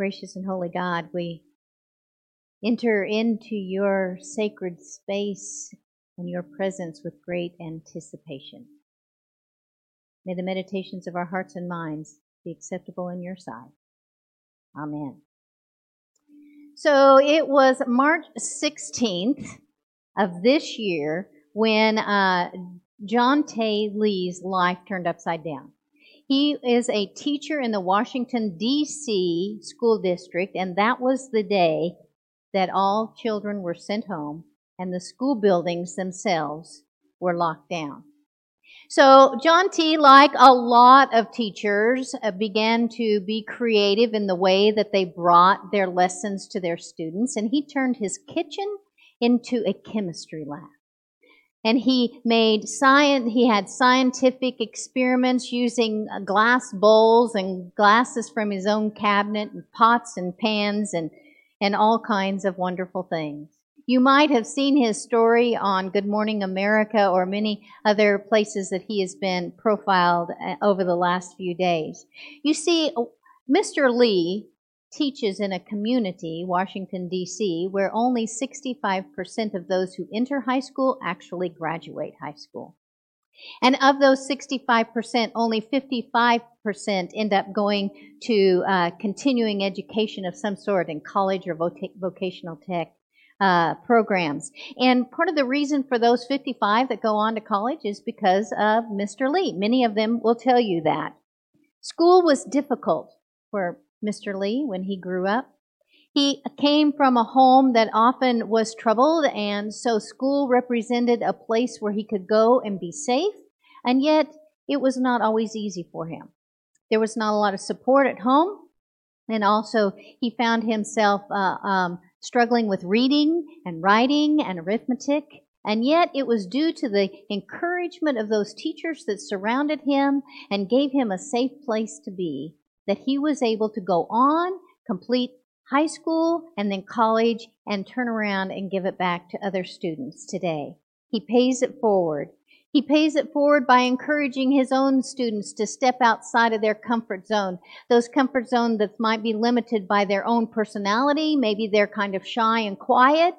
Gracious and holy God, we enter into your sacred space and your presence with great anticipation. May the meditations of our hearts and minds be acceptable in your sight. Amen. So it was March 16th of this year when uh, Jonte Lee's life turned upside down. He is a teacher in the Washington, D.C. school district, and that was the day that all children were sent home and the school buildings themselves were locked down. So Jonte., like a lot of teachers, uh, began to be creative in the way that they brought their lessons to their students, and he turned his kitchen into a chemistry lab and he made science he had scientific experiments using uh, glass bowls and glasses from his own cabinet and pots and pans and and all kinds of wonderful things. You might have seen his story on good morning america or many other places that he has been profiled uh, over the last few days. You see uh, mr lee teaches in a community, Washington, D.C., where only 65% of those who enter high school actually graduate high school. And of those 65%, only 55% end up going to uh, continuing education of some sort in college or vocational tech uh, programs. And part of the reason for those 55 that go on to college is because of Mr. Lee. Many of them will tell you that. School was difficult for Mr. Lee when he grew up. He came from a home that often was troubled, and so school represented a place where he could go and be safe, and yet it was not always easy for him. There was not a lot of support at home, and also he found himself uh, um, struggling with reading and writing and arithmetic. And yet it was due to the encouragement of those teachers that surrounded him and gave him a safe place to be that he was able to go on, complete high school, and then college, and turn around and give it back to other students today. He pays it forward. He pays it forward by encouraging his own students to step outside of their comfort zone. Those comfort zones that might be limited by their own personality. Maybe they're kind of shy and quiet,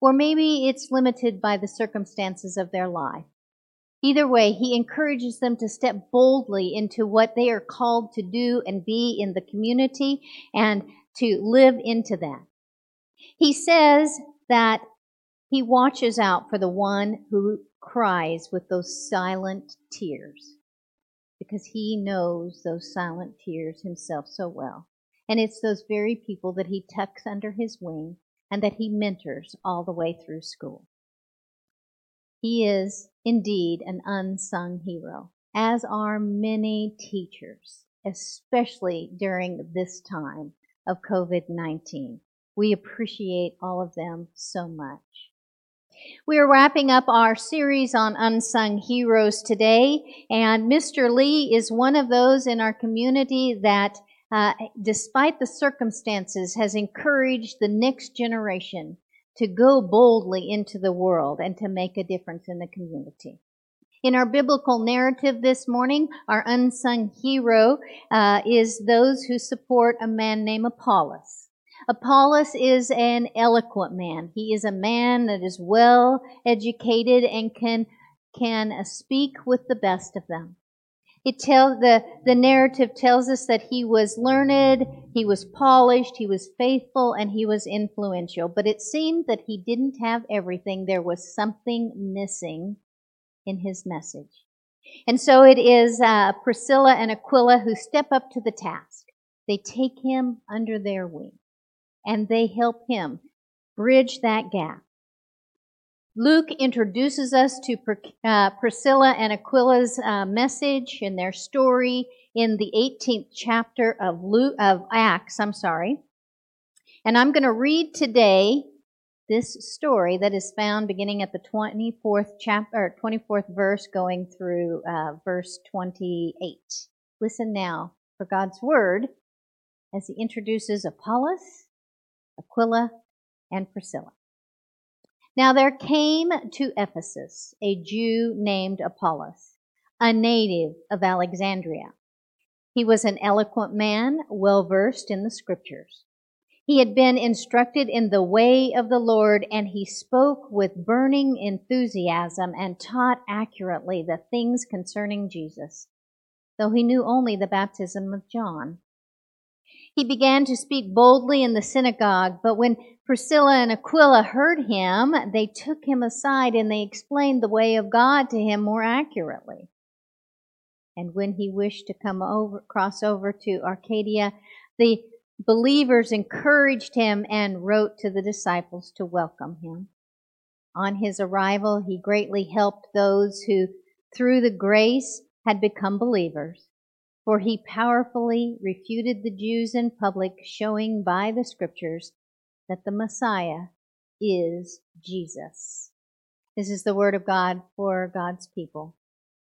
or maybe it's limited by the circumstances of their life. Either way, he encourages them to step boldly into what they are called to do and be in the community and to live into that. He says that he watches out for the one who cries with those silent tears because he knows those silent tears himself so well. And it's those very people that he tucks under his wing and that he mentors all the way through school. He is indeed an unsung hero, as are many teachers, especially during this time of COVID 19. We appreciate all of them so much. We are wrapping up our series on unsung heroes today, and Mr. Lee is one of those in our community that, uh, despite the circumstances, has encouraged the next generation to go boldly into the world and to make a difference in the community. In our biblical narrative this morning, our unsung hero uh, is those who support a man named Apollos. Apollos is an eloquent man. He is a man that is well educated and can can uh, speak with the best of them. It tells the, the narrative tells us that he was learned, he was polished, he was faithful, and he was influential. But it seemed that he didn't have everything. There was something missing in his message. And so it is uh, Priscilla and Aquila who step up to the task. They take him under their wing and they help him bridge that gap. Luke introduces us to uh, Priscilla and Aquila's uh, message and their story in the 18th chapter of Luke, of Acts, I'm sorry. And I'm going to read today this story that is found beginning at the 24th chapter, 24th verse going through uh, verse 28. Listen now for God's word as he introduces Apollos, Aquila, and Priscilla. Now there came to Ephesus a Jew named Apollos, a native of Alexandria. He was an eloquent man, well versed in the scriptures. He had been instructed in the way of the Lord, and he spoke with burning enthusiasm and taught accurately the things concerning Jesus, though he knew only the baptism of John. He began to speak boldly in the synagogue, but when Priscilla and Aquila heard him, they took him aside and they explained the way of God to him more accurately. And when he wished to come over, cross over to Achaia, the believers encouraged him and wrote to the disciples to welcome him. On his arrival, he greatly helped those who, through the grace, had become believers, for he powerfully refuted the Jews in public, showing by the scriptures that the Messiah is Jesus. This is the word of God for God's people.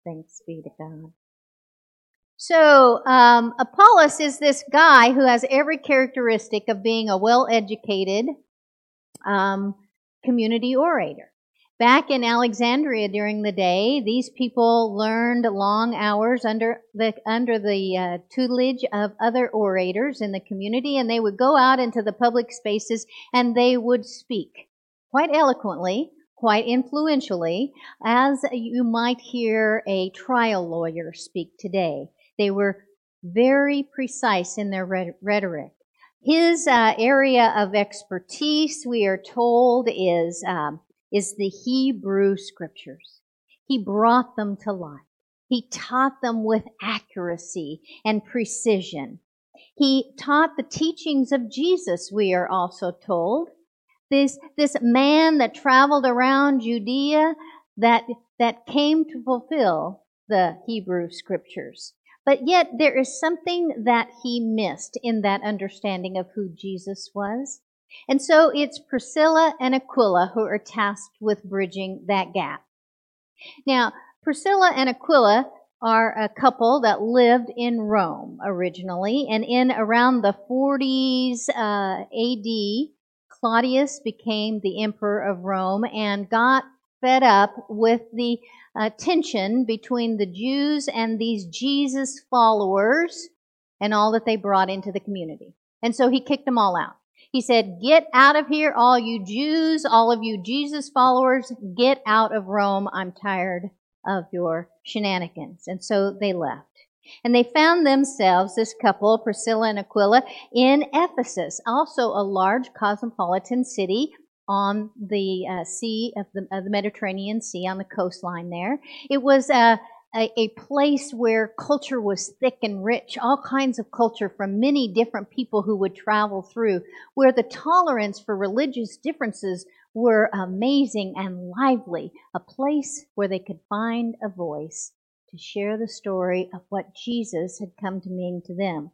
Thanks be to God. So, um, Apollos is this guy who has every characteristic of being a well educated um, community orator. Back in Alexandria during the day, these people learned long hours under the under the uh, tutelage of other orators in the community, and they would go out into the public spaces and they would speak quite eloquently, quite influentially, as you might hear a trial lawyer speak today. They were very precise in their rhetoric. His uh, area of expertise, we are told, is um, is the Hebrew scriptures. He brought them to life. He taught them with accuracy and precision. He taught the teachings of Jesus, we are also told. This, this man that traveled around Judea that, that came to fulfill the Hebrew scriptures. But yet there is something that he missed in that understanding of who Jesus was. And so it's Priscilla and Aquila who are tasked with bridging that gap. Now, Priscilla and Aquila are a couple that lived in Rome originally, and in around the 40s uh, AD, Claudius became the emperor of Rome and got fed up with the uh, tension between the Jews and these Jesus followers and all that they brought into the community. And so he kicked them all out. He said, Get out of here, all you Jews, all of you Jesus followers, get out of Rome. I'm tired of your shenanigans. And so they left. And they found themselves, this couple, Priscilla and Aquila, in Ephesus, also a large cosmopolitan city on the uh, sea of the, of the, Mediterranean Sea on the coastline there. It was a, a, a, place where culture was thick and rich, all kinds of culture from many different people who would travel through, where the tolerance for religious differences were amazing and lively, a place where they could find a voice to share the story of what Jesus had come to mean to them.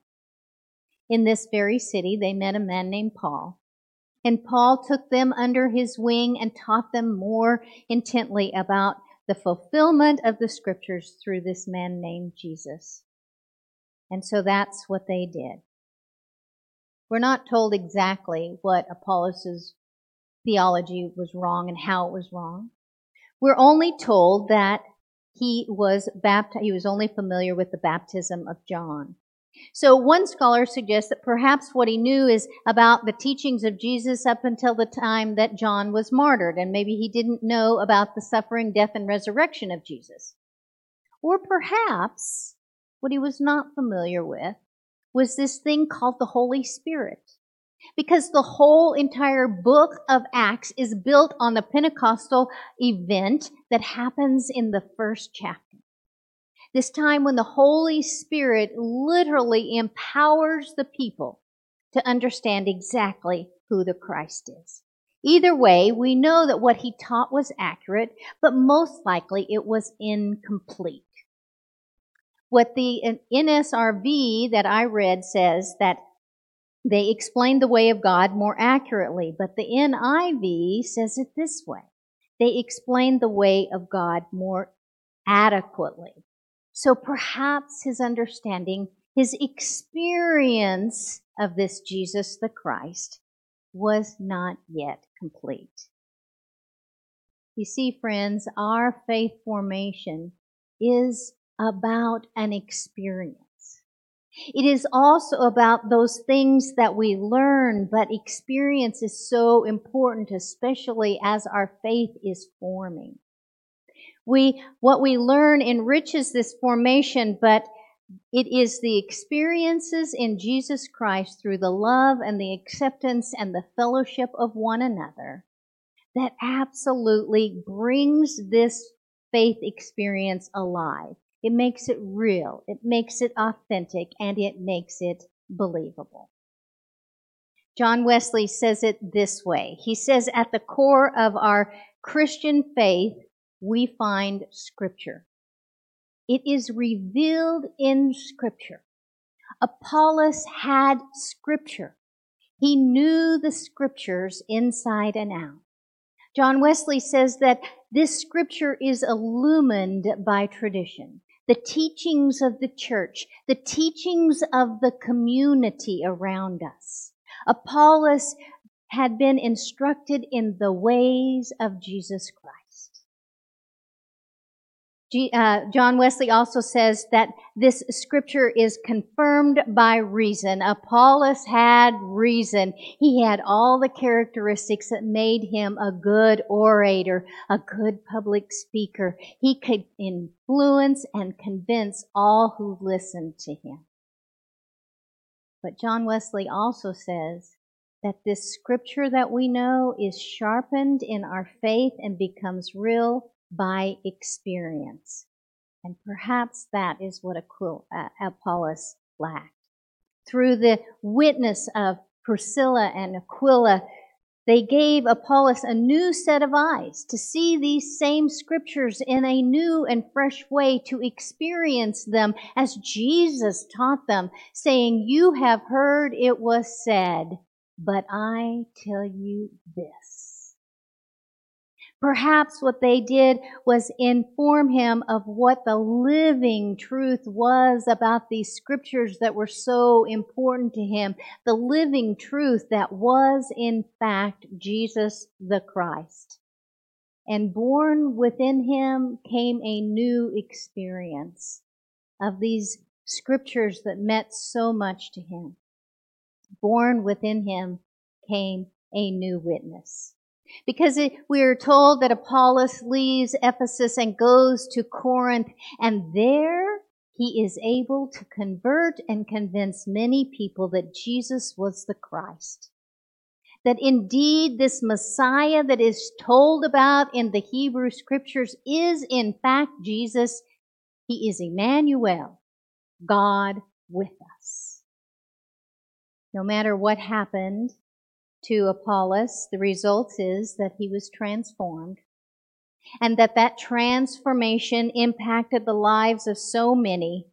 In this very city, they met a man named Paul and Paul took them under his wing and taught them more intently about the fulfillment of the scriptures through this man named Jesus. And so that's what they did. We're not told exactly what Apollos' theology was wrong and how it was wrong. We're only told that he was baptized, he was only familiar with the baptism of John. So one scholar suggests that perhaps what he knew is about the teachings of Jesus up until the time that John was martyred, and maybe he didn't know about the suffering, death, and resurrection of Jesus. Or perhaps what he was not familiar with was this thing called the Holy Spirit. Because the whole entire book of Acts is built on the Pentecostal event that happens in the first chapter. This time when the Holy Spirit literally empowers the people to understand exactly who the Christ is. Either way, we know that what he taught was accurate, but most likely it was incomplete. What the NSRV that I read says that they explained the way of God more accurately, but the NIV says it this way. They explained the way of God more adequately. So perhaps his understanding, his experience of this Jesus the Christ was not yet complete. You see, friends, our faith formation is about an experience. It is also about those things that we learn, but experience is so important, especially as our faith is forming. We, what we learn enriches this formation, but it is the experiences in Jesus Christ through the love and the acceptance and the fellowship of one another that absolutely brings this faith experience alive. It makes it real, it makes it authentic, and it makes it believable. John Wesley says it this way. He says, at the core of our Christian faith, we find Scripture. It is revealed in Scripture. Apollos had Scripture. He knew the Scriptures inside and out. John Wesley says that this Scripture is illumined by tradition the teachings of the church, the teachings of the community around us. Apollos had been instructed in the ways of Jesus Christ. Uh, John Wesley also says that this scripture is confirmed by reason. Apollos had reason. He had all the characteristics that made him a good orator, a good public speaker. He could influence and convince all who listened to him. But John Wesley also says that this scripture that we know is sharpened in our faith and becomes real by experience. And perhaps that is what uh, Apollos lacked. Through the witness of Priscilla and Aquila, they gave Apollos a new set of eyes to see these same scriptures in a new and fresh way, to experience them as Jesus taught them, saying, You have heard it was said, but I tell you this. Perhaps what they did was inform him of what the living truth was about these scriptures that were so important to him. The living truth that was, in fact, Jesus the Christ. And born within him came a new experience of these scriptures that meant so much to him. Born within him came a new witness. Because it, we are told that Apollos leaves Ephesus and goes to Corinth, and there he is able to convert and convince many people that Jesus was the Christ. That indeed this Messiah that is told about in the Hebrew scriptures is in fact Jesus. He is Emmanuel, God with us. No matter what happened, to Apollos, the result is that he was transformed and that that transformation impacted the lives of so many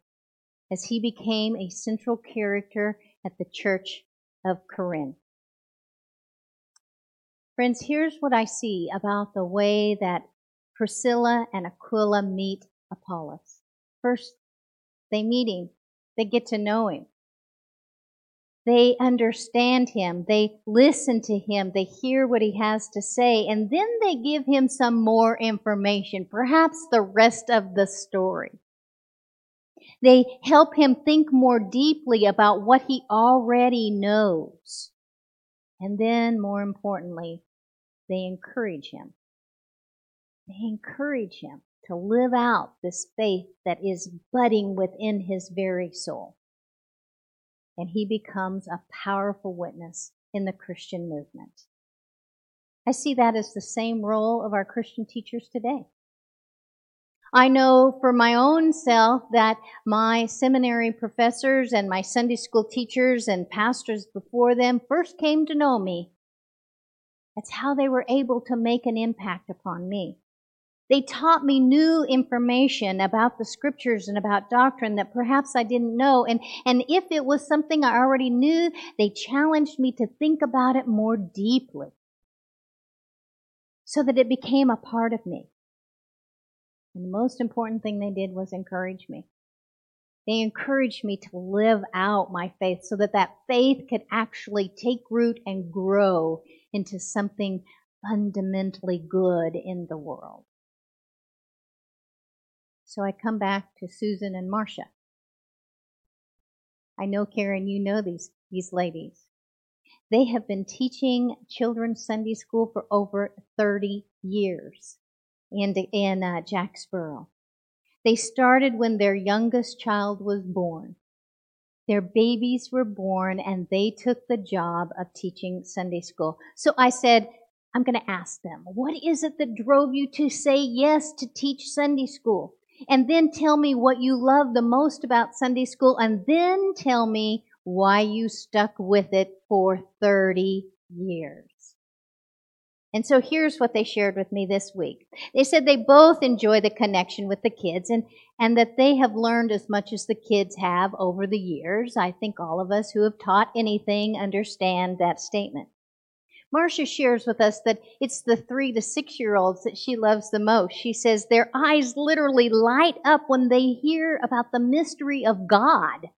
as he became a central character at the church of Corinth. Friends, here's what I see about the way that Priscilla and Aquila meet Apollos. First, they meet him. They get to know him. They understand him. They listen to him. They hear what he has to say. And then they give him some more information, perhaps the rest of the story. They help him think more deeply about what he already knows. And then, more importantly, they encourage him. They encourage him to live out this faith that is budding within his very soul and he becomes a powerful witness in the Christian movement. I see that as the same role of our Christian teachers today. I know for my own self that my seminary professors and my Sunday school teachers and pastors before them first came to know me. That's how they were able to make an impact upon me. They taught me new information about the scriptures and about doctrine that perhaps I didn't know. And, and if it was something I already knew, they challenged me to think about it more deeply so that it became a part of me. And the most important thing they did was encourage me. They encouraged me to live out my faith so that that faith could actually take root and grow into something fundamentally good in the world. So I come back to Susan and Marcia. I know, Karen, you know these, these ladies. They have been teaching children's Sunday school for over 30 years in, in uh, Jacksboro. They started when their youngest child was born. Their babies were born and they took the job of teaching Sunday school. So I said, I'm going to ask them, what is it that drove you to say yes to teach Sunday school? And then tell me what you love the most about Sunday school and then tell me why you stuck with it for 30 years. And so here's what they shared with me this week. They said they both enjoy the connection with the kids and, and that they have learned as much as the kids have over the years. I think all of us who have taught anything understand that statement. Marcia shares with us that it's the three to six year olds that she loves the most. She says their eyes literally light up when they hear about the mystery of God,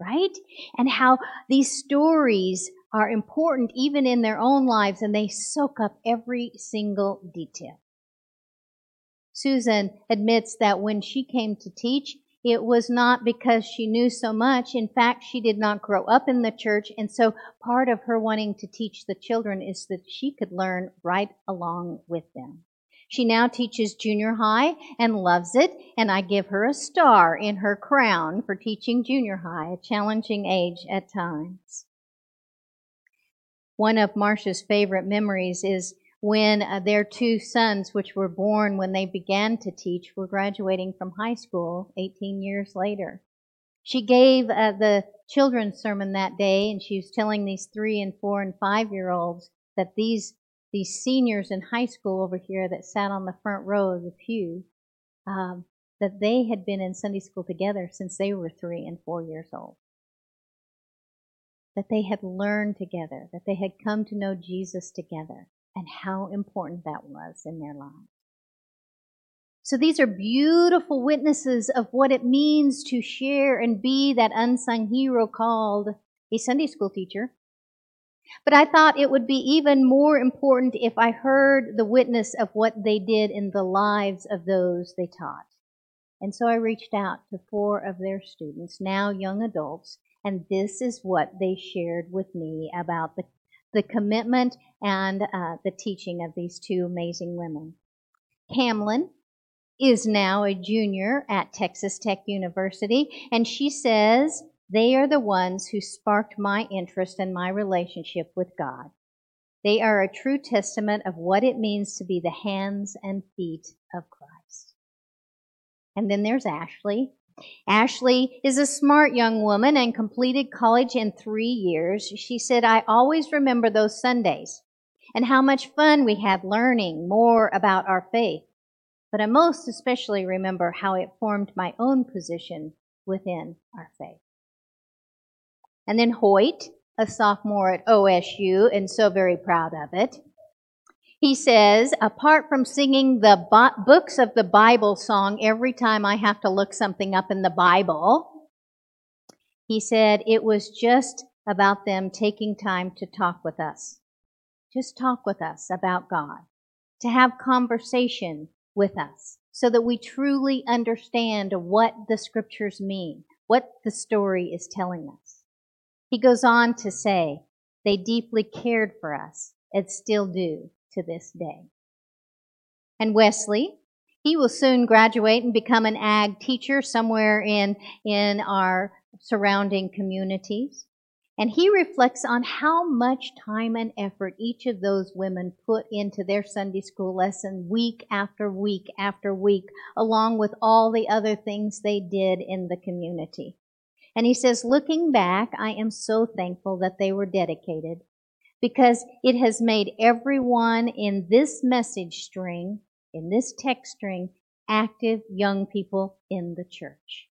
right? And how these stories are important even in their own lives and they soak up every single detail. Susan admits that when she came to teach, it was not because she knew so much. In fact, she did not grow up in the church. And so part of her wanting to teach the children is that she could learn right along with them. She now teaches junior high and loves it, and I give her a star in her crown for teaching junior high, a challenging age at times. One of Marcia's favorite memories is when uh, their two sons, which were born when they began to teach, were graduating from high school 18 years later. She gave uh, the children's sermon that day, and she was telling these three and four and five year olds that these these seniors in high school over here that sat on the front row of the pew, um, that they had been in Sunday school together since they were three and four years old that they had learned together, that they had come to know Jesus together, and how important that was in their lives. So these are beautiful witnesses of what it means to share and be that unsung hero called a Sunday school teacher. But I thought it would be even more important if I heard the witness of what they did in the lives of those they taught. And so I reached out to four of their students, now young adults, and this is what they shared with me about the, the commitment and uh, the teaching of these two amazing women. Camlin is now a junior at Texas Tech University, and she says they are the ones who sparked my interest in my relationship with God. They are a true testament of what it means to be the hands and feet of Christ. And then there's Ashley, Ashley is a smart young woman and completed college in three years. She said, I always remember those Sundays and how much fun we had learning more about our faith. But I most especially remember how it formed my own position within our faith. And then Hoyt, a sophomore at OSU and so very proud of it. He says, apart from singing the books of the Bible song every time I have to look something up in the Bible, he said it was just about them taking time to talk with us. Just talk with us about God. To have conversation with us so that we truly understand what the scriptures mean, what the story is telling us. He goes on to say, they deeply cared for us and still do to this day. And Wesley, he will soon graduate and become an ag teacher somewhere in, in our surrounding communities. And he reflects on how much time and effort each of those women put into their Sunday school lesson week after week after week, along with all the other things they did in the community. And he says, looking back, I am so thankful that they were dedicated because it has made everyone in this message string, in this text string, active young people in the church.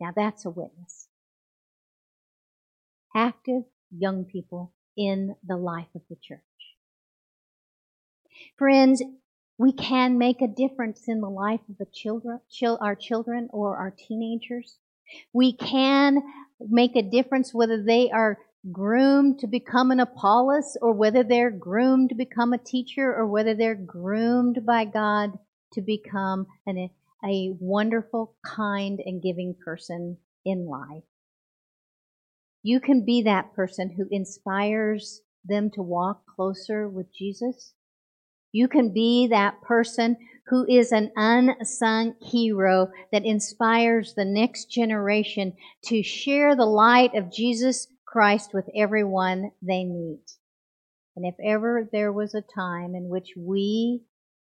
Now that's a witness. Active young people in the life of the church. Friends, we can make a difference in the life of the children, our children or our teenagers. We can make a difference whether they are groomed to become an Apollos or whether they're groomed to become a teacher or whether they're groomed by God to become an, a wonderful, kind, and giving person in life. You can be that person who inspires them to walk closer with Jesus. You can be that person who is an unsung hero that inspires the next generation to share the light of Jesus Christ with everyone they meet. And if ever there was a time in which we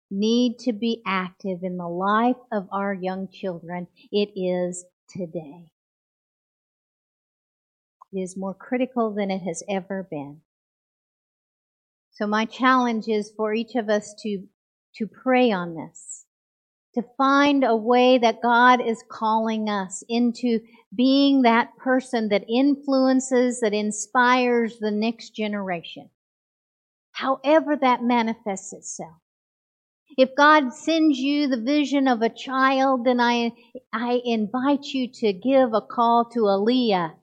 need to be active in the life of our young children, it is today. It is more critical than it has ever been. So my challenge is for each of us to, to pray on this, to find a way that God is calling us into being that person that influences, that inspires the next generation. However that manifests itself. If God sends you the vision of a child, then I, I invite you to give a call to Aaliyah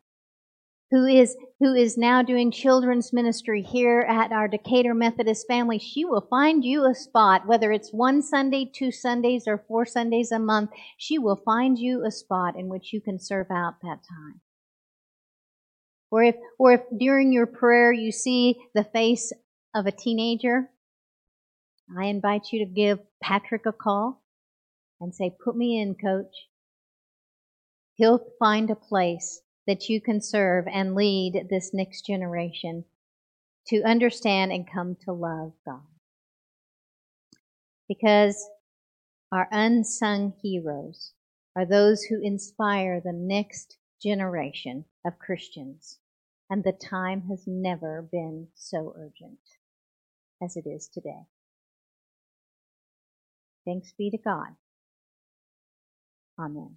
who is who is now doing children's ministry here at our Decatur Methodist family, she will find you a spot, whether it's one Sunday, two Sundays, or four Sundays a month. She will find you a spot in which you can serve out that time. Or if, or if during your prayer you see the face of a teenager, I invite you to give Patrick a call and say, put me in, coach. He'll find a place that you can serve and lead this next generation to understand and come to love God. Because our unsung heroes are those who inspire the next generation of Christians. And the time has never been so urgent as it is today. Thanks be to God. Amen.